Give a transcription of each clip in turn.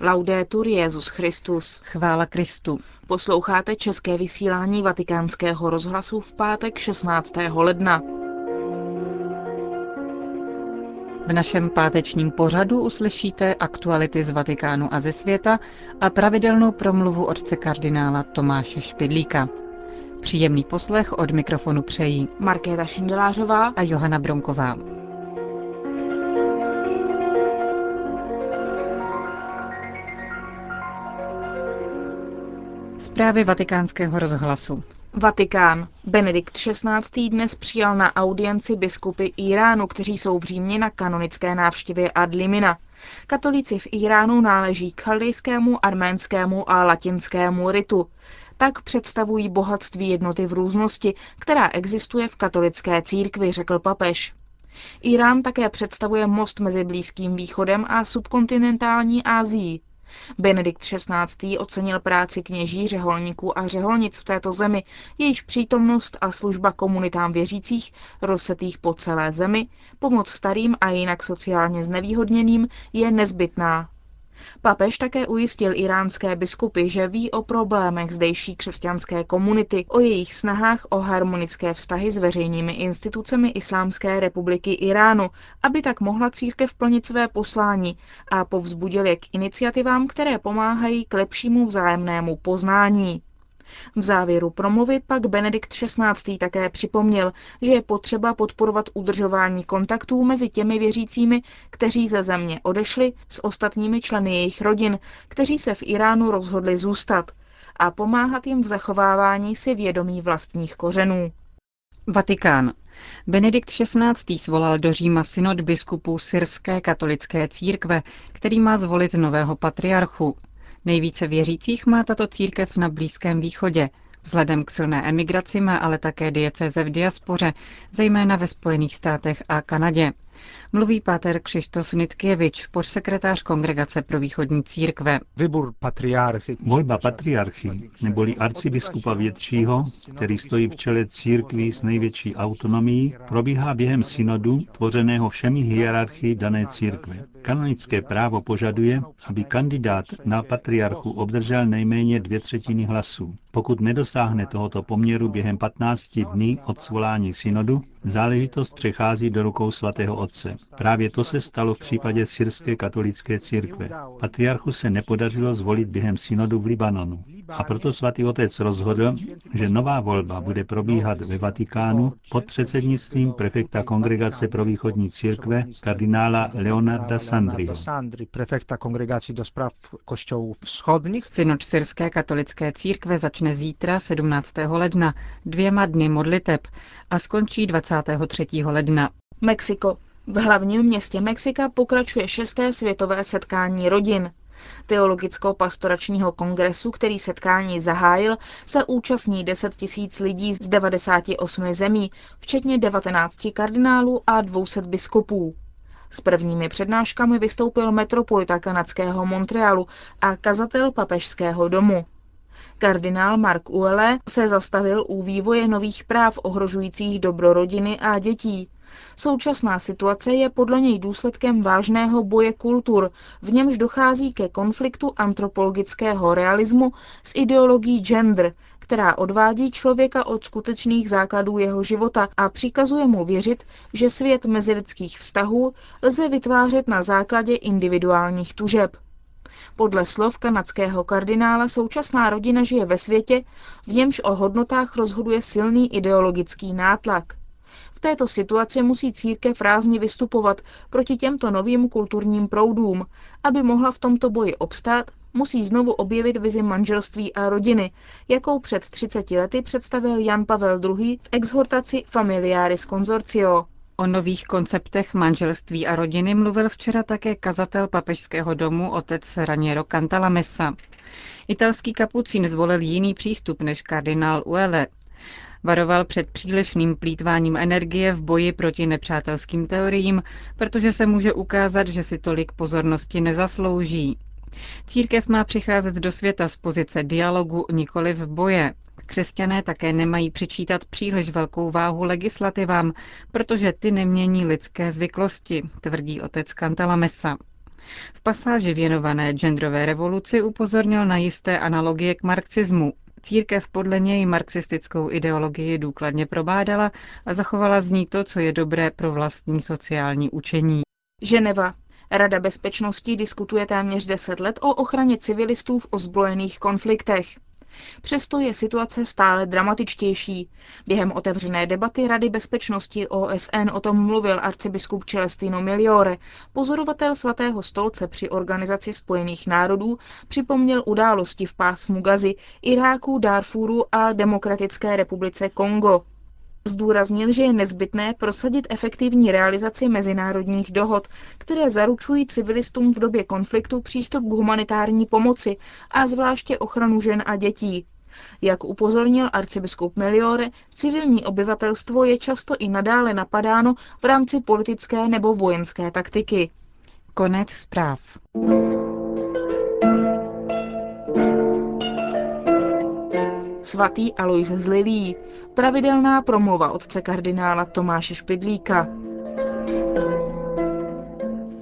Laudetur Jezus Christus. Chvála Kristu. Posloucháte české vysílání Vatikánského rozhlasu v pátek 16. ledna. V našem pátečním pořadu uslyšíte aktuality z Vatikánu a ze světa a pravidelnou promluvu otce kardinála Tomáše Špidlíka. Příjemný poslech od mikrofonu přejí Markéta Šindelářová a Johana Bronková. Zprávy vatikánského rozhlasu. Vatikán. Benedikt XVI. dnes přijal na audienci biskupy Iránu, kteří jsou v Římě na kanonické návštěvě ad limina. Katolíci v Iránu náleží k chaldejskému, arménskému a latinskému ritu. Tak představují bohatství jednoty v různosti, která existuje v katolické církvi, řekl papež. Irán také představuje most mezi Blízkým východem a subkontinentální Asií. Benedikt XVI. ocenil práci kněží, řeholníků a řeholnic v této zemi, jejíž přítomnost a služba komunitám věřících, rozsetých po celé zemi, pomoc starým a jinak sociálně znevýhodněným je nezbytná. Papež také ujistil iránské biskupy, že ví o problémech zdejší křesťanské komunity, o jejich snahách o harmonické vztahy s veřejnými institucemi Islámské republiky Iránu, aby tak mohla církev plnit své poslání a povzbudil je k iniciativám, které pomáhají k lepšímu vzájemnému poznání. V závěru promluvy pak Benedikt XVI. také připomněl, že je potřeba podporovat udržování kontaktů mezi těmi věřícími, kteří ze země odešli, s ostatními členy jejich rodin, kteří se v Iránu rozhodli zůstat, a pomáhat jim v zachovávání si vědomí vlastních kořenů. Vatikán. Benedikt XVI. svolal do Říma synod biskupů syrské katolické církve, který má zvolit nového patriarchu. Nejvíce věřících má tato církev na Blízkém východě. Vzhledem k silné emigraci má ale také diecéze v diaspoře, zejména ve Spojených státech a Kanadě. Mluví páter Kšištof Nitkěvič, podsekretář Kongregace pro východní církve. Volba patriarchy, neboli arcibiskupa většího, který stojí v čele církví s největší autonomií, probíhá během synodu, tvořeného všemi hierarchii dané církve. Kanonické právo požaduje, aby kandidát na patriarchu obdržel nejméně dvě třetiny hlasů. Pokud nedosáhne tohoto poměru během 15 dní od svolání synodu, záležitost přechází do rukou svatého otce. Právě to se stalo v případě syrské katolické církve. Patriarchu se nepodařilo zvolit během synodu v Libanonu. A proto svatý otec rozhodl, že nová volba bude probíhat ve Vatikánu pod předsednictvím prefekta Kongregace pro východní církve kardinála Leonarda Sandriho. Synod syrské katolické církve začne zítra 17. ledna dvěma dny modliteb a skončí 23. ledna. Mexiko. V hlavním městě Mexika pokračuje šesté světové setkání rodin. Teologicko-pastoračního kongresu, který setkání zahájil, se účastní 10 tisíc lidí z 98 zemí, včetně 19 kardinálů a 200 biskupů. S prvními přednáškami vystoupil metropolita kanadského Montrealu a kazatel papežského domu. Kardinál Mark Uele se zastavil u vývoje nových práv ohrožujících dobro rodiny a dětí. Současná situace je podle něj důsledkem vážného boje kultur, v němž dochází ke konfliktu antropologického realismu s ideologií gender, která odvádí člověka od skutečných základů jeho života a přikazuje mu věřit, že svět mezilidských vztahů lze vytvářet na základě individuálních tužeb. Podle slov kanadského kardinála současná rodina žije ve světě, v němž o hodnotách rozhoduje silný ideologický nátlak. V této situaci musí církev rázně vystupovat proti těmto novým kulturním proudům. Aby mohla v tomto boji obstát, musí znovu objevit vizi manželství a rodiny, jakou před 30 lety představil Jan Pavel II. v exhortaci Familiaris Consortio. O nových konceptech manželství a rodiny mluvil včera také kazatel papežského domu otec Raniero Cantalamessa. Italský kapucín zvolil jiný přístup než kardinál Uele. Varoval před přílišným plítváním energie v boji proti nepřátelským teoriím, protože se může ukázat, že si tolik pozornosti nezaslouží. Církev má přicházet do světa z pozice dialogu, nikoli v boje. Křesťané také nemají přičítat příliš velkou váhu legislativám, protože ty nemění lidské zvyklosti, tvrdí otec Kantalamesa. V pasáži věnované genderové revoluci upozornil na jisté analogie k marxismu. Církev podle něj marxistickou ideologii důkladně probádala a zachovala z ní to, co je dobré pro vlastní sociální učení. Ženeva. Rada bezpečnosti diskutuje téměř 10 let o ochraně civilistů v ozbrojených konfliktech. Přesto je situace stále dramatičtější. Během otevřené debaty Rady bezpečnosti OSN o tom mluvil arcibiskup Celestino Miliore. Pozorovatel svatého stolce při Organizaci spojených národů připomněl události v pásmu Gazy, Iráku, Darfuru a Demokratické republice Kongo. Zdůraznil, že je nezbytné prosadit efektivní realizaci mezinárodních dohod, které zaručují civilistům v době konfliktu přístup k humanitární pomoci a zvláště ochranu žen a dětí. Jak upozornil arcibiskup Meliore, civilní obyvatelstvo je často i nadále napadáno v rámci politické nebo vojenské taktiky. Konec zpráv. Svatý Alois z Lilí. Pravidelná promluva otce kardinála Tomáše Špidlíka.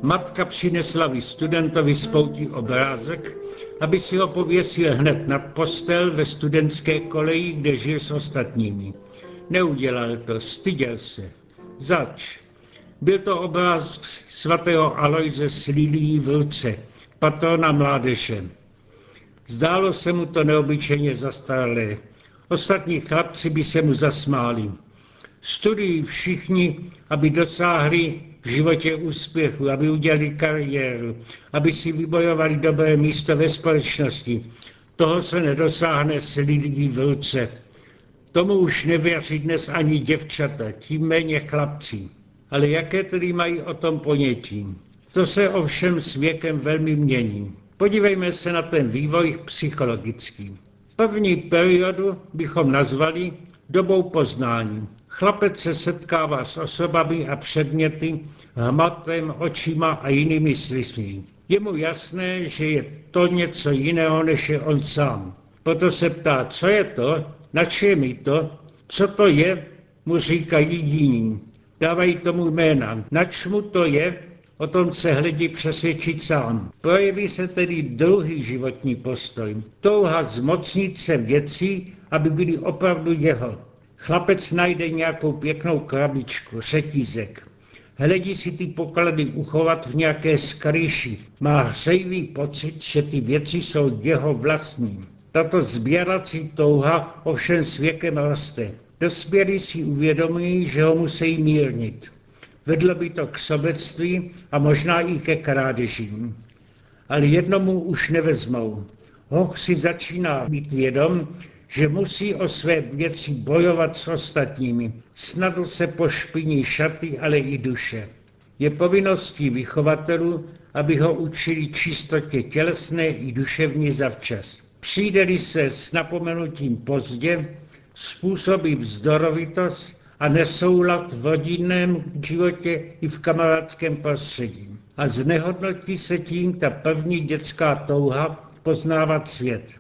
Matka přinesla vy studentovi spoutí obrázek, aby si ho pověsil hned nad postel ve studentské koleji, kde žil s ostatními. Neudělal to, styděl se. Zač? Byl to obrázek svatého Aloise s lilí v ruce, patrona mládeže. Zdálo se mu to neobyčejně zastaralé. Ostatní chlapci by se mu zasmáli. Studují všichni, aby dosáhli v životě úspěchu, aby udělali kariéru, aby si vybojovali dobré místo ve společnosti. Toho se nedosáhne s lidí v ruce. Tomu už nevěří dnes ani děvčata, tím méně chlapci. Ale jaké tedy mají o tom ponětí? To se ovšem s věkem velmi mění. Podívejme se na ten vývoj psychologický. První periodu bychom nazvali dobou poznání. Chlapec se setkává s osobami a předměty, hmatem, očima a jinými smysly. Je mu jasné, že je to něco jiného, než je on sám. Proto se ptá, co je to, na čem je to, co to je, mu říkají jiní. Dávají tomu jména. Nač mu to je, O tom se hledí přesvědčit sám. Projeví se tedy druhý životní postoj. Touha zmocnit se věcí, aby byly opravdu jeho. Chlapec najde nějakou pěknou krabičku, řetízek. Hledí si ty poklady uchovat v nějaké skryši. Má hřejivý pocit, že ty věci jsou jeho vlastní. Tato sběrací touha ovšem s věkem roste. Dospělí si uvědomují, že ho musí mírnit. Vedlo by to k sobectví a možná i ke krádežím. Ale jednomu už nevezmou. Hoch si začíná být vědom, že musí o své věci bojovat s ostatními. Snadno se pošpiní šaty, ale i duše. Je povinností vychovatelů, aby ho učili čistotě tělesné i duševní zavčas. Přijde se s napomenutím pozdě, způsobí vzdorovitost a nesoulad v rodinném životě i v kamarádském prostředí. A znehodnotí se tím ta první dětská touha poznávat svět.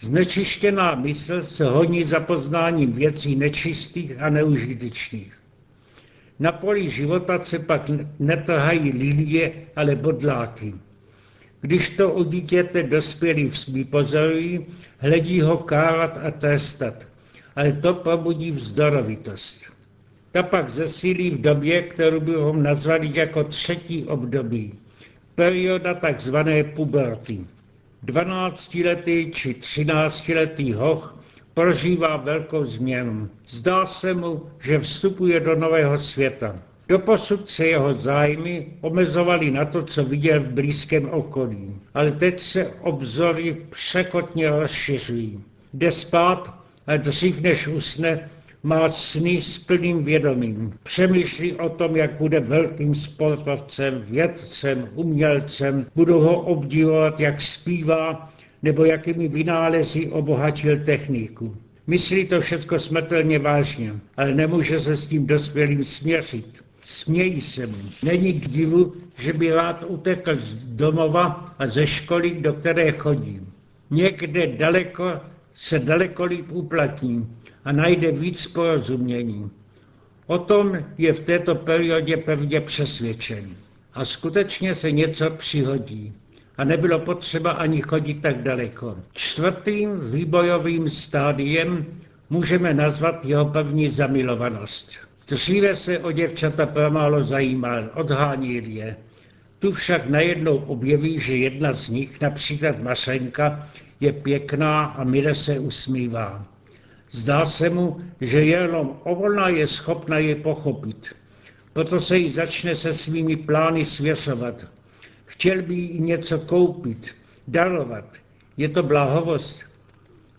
Znečištěná mysl se honí za poznáním věcí nečistých a neužitečných. Na poli života se pak netrhají lilie, ale bodláky. Když to u dítěte dospělí vypozorují, hledí ho kárat a trestat ale to probudí vzdorovitost. Ta pak zesílí v době, kterou bychom nazvali jako třetí období, perioda takzvané puberty. 12-letý či 13-letý hoch prožívá velkou změnu. Zdá se mu, že vstupuje do nového světa. Doposud se jeho zájmy omezovaly na to, co viděl v blízkém okolí. Ale teď se obzory překotně rozšiřují. Jde spát dřív než usne, má sny s plným vědomím. Přemýšlí o tom, jak bude velkým sportovcem, vědcem, umělcem, budou ho obdivovat, jak zpívá, nebo jakými vynálezy obohatil techniku. Myslí to všechno smrtelně vážně, ale nemůže se s tím dospělým směřit. Smějí se mu. Není k divu, že by rád utekl z domova a ze školy, do které chodí. Někde daleko se daleko líp uplatní a najde víc porozumění. O tom je v této periodě pevně přesvědčen. A skutečně se něco přihodí. A nebylo potřeba ani chodit tak daleko. Čtvrtým výbojovým stádiem můžeme nazvat jeho první zamilovanost. Dříve se o děvčata pramálo zajímal, odhánil je. Tu však najednou objeví, že jedna z nich, například Mašenka, je pěkná a mile se usmívá. Zdá se mu, že jenom ona je schopna je pochopit. Proto se jí začne se svými plány svěřovat. Chtěl by jí něco koupit, darovat. Je to blahovost.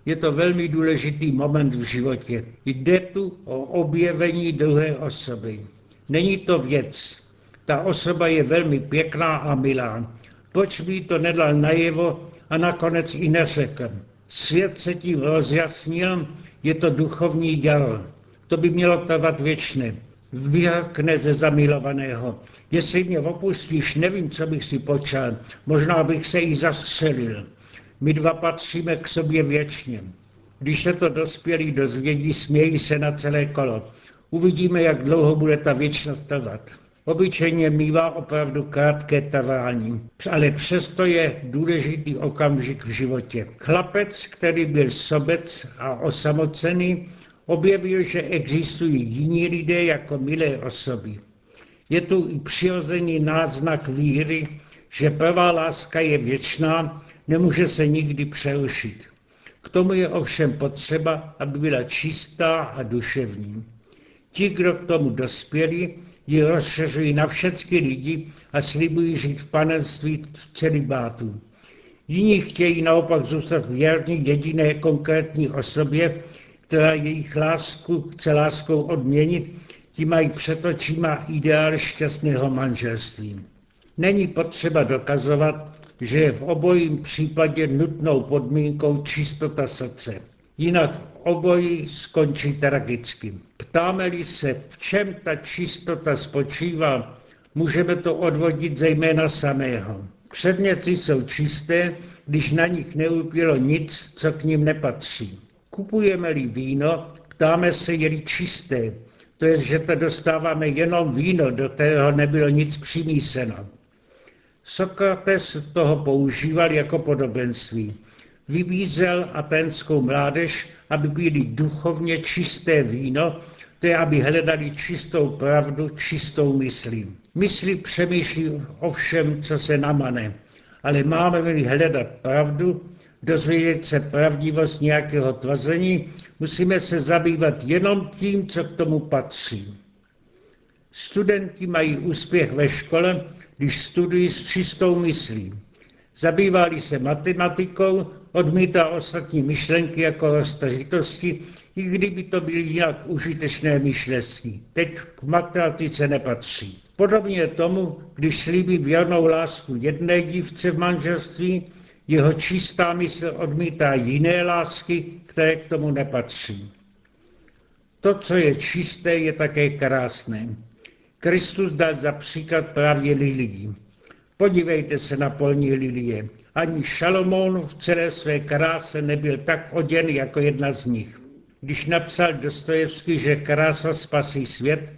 Je to velmi důležitý moment v životě. Jde tu o objevení druhé osoby. Není to věc. Ta osoba je velmi pěkná a milá. Proč by to nedal najevo a nakonec i neřekl? Svět se tím rozjasnil, je to duchovní jaro. To by mělo trvat věčně. Vyhakne ze zamilovaného. Jestli mě opustíš, nevím, co bych si počal. Možná bych se jí zastřelil. My dva patříme k sobě věčně. Když se to dospělí dozvědí, smějí se na celé kolo. Uvidíme, jak dlouho bude ta věčnost trvat. Obyčejně mývá opravdu krátké trvání, ale přesto je důležitý okamžik v životě. Chlapec, který byl sobec a osamocený, objevil, že existují jiní lidé jako milé osoby. Je tu i přirozený náznak víry, že prvá láska je věčná, nemůže se nikdy přerušit. K tomu je ovšem potřeba, aby byla čistá a duševní. Ti, kdo k tomu dospěli, ji rozšiřují na všechny lidi a slibují žít v panenství v celibátu. Jiní chtějí naopak zůstat věrní jediné konkrétní osobě, která jejich lásku chce láskou odměnit, ti mají před očima ideál šťastného manželství. Není potřeba dokazovat, že je v obojím případě nutnou podmínkou čistota srdce. Jinak obojí skončí tragicky. Ptáme-li se, v čem ta čistota spočívá, můžeme to odvodit zejména samého. Předměty jsou čisté, když na nich neupělo nic, co k ním nepatří. Kupujeme-li víno, ptáme se, je-li čisté, to je, že to dostáváme jenom víno, do kterého nebylo nic přimíseno. Sokrates toho používal jako podobenství. Vybízel atenskou mládež, aby byli duchovně čisté víno, to je, aby hledali čistou pravdu, čistou myslí. Mysli přemýšlí o všem, co se namane, ale máme-li hledat pravdu, dozvědět se pravdivost nějakého tvrzení, musíme se zabývat jenom tím, co k tomu patří. Studenti mají úspěch ve škole, když studují s čistou myslí. Zabývali se matematikou, odmítá ostatní myšlenky jako roztažitosti, i kdyby to byly jinak užitečné myšlenky. Teď k matematice nepatří. Podobně tomu, když slíbí věrnou lásku jedné dívce v manželství, jeho čistá mysl odmítá jiné lásky, které k tomu nepatří. To, co je čisté, je také krásné. Kristus dal za příklad právě lilí. Podívejte se na polní lilie. Ani Šalomón v celé své kráse nebyl tak oděn jako jedna z nich. Když napsal Dostojevský, že krása spasí svět,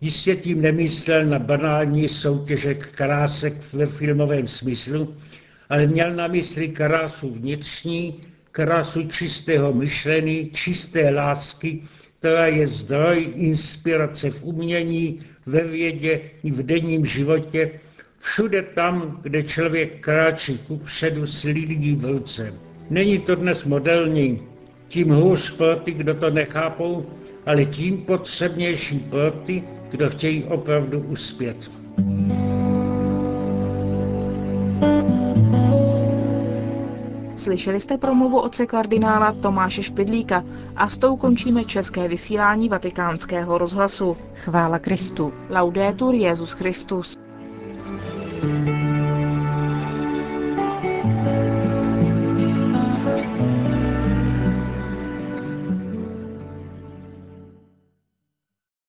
jistě tím nemyslel na banální soutěže krásek ve filmovém smyslu, ale měl na mysli krásu vnitřní, krásu čistého myšlení, čisté lásky, která je zdroj inspirace v umění, ve vědě i v denním životě, všude tam, kde člověk kráčí kupředu s lidí v ruce. Není to dnes modelní, tím hůř pro ty, kdo to nechápou, ale tím potřebnější pro ty, kdo chtějí opravdu uspět. Slyšeli jste promluvu otce kardinála Tomáše Špidlíka a s tou končíme české vysílání vatikánského rozhlasu. Chvála Kristu. Laudetur Jezus Christus.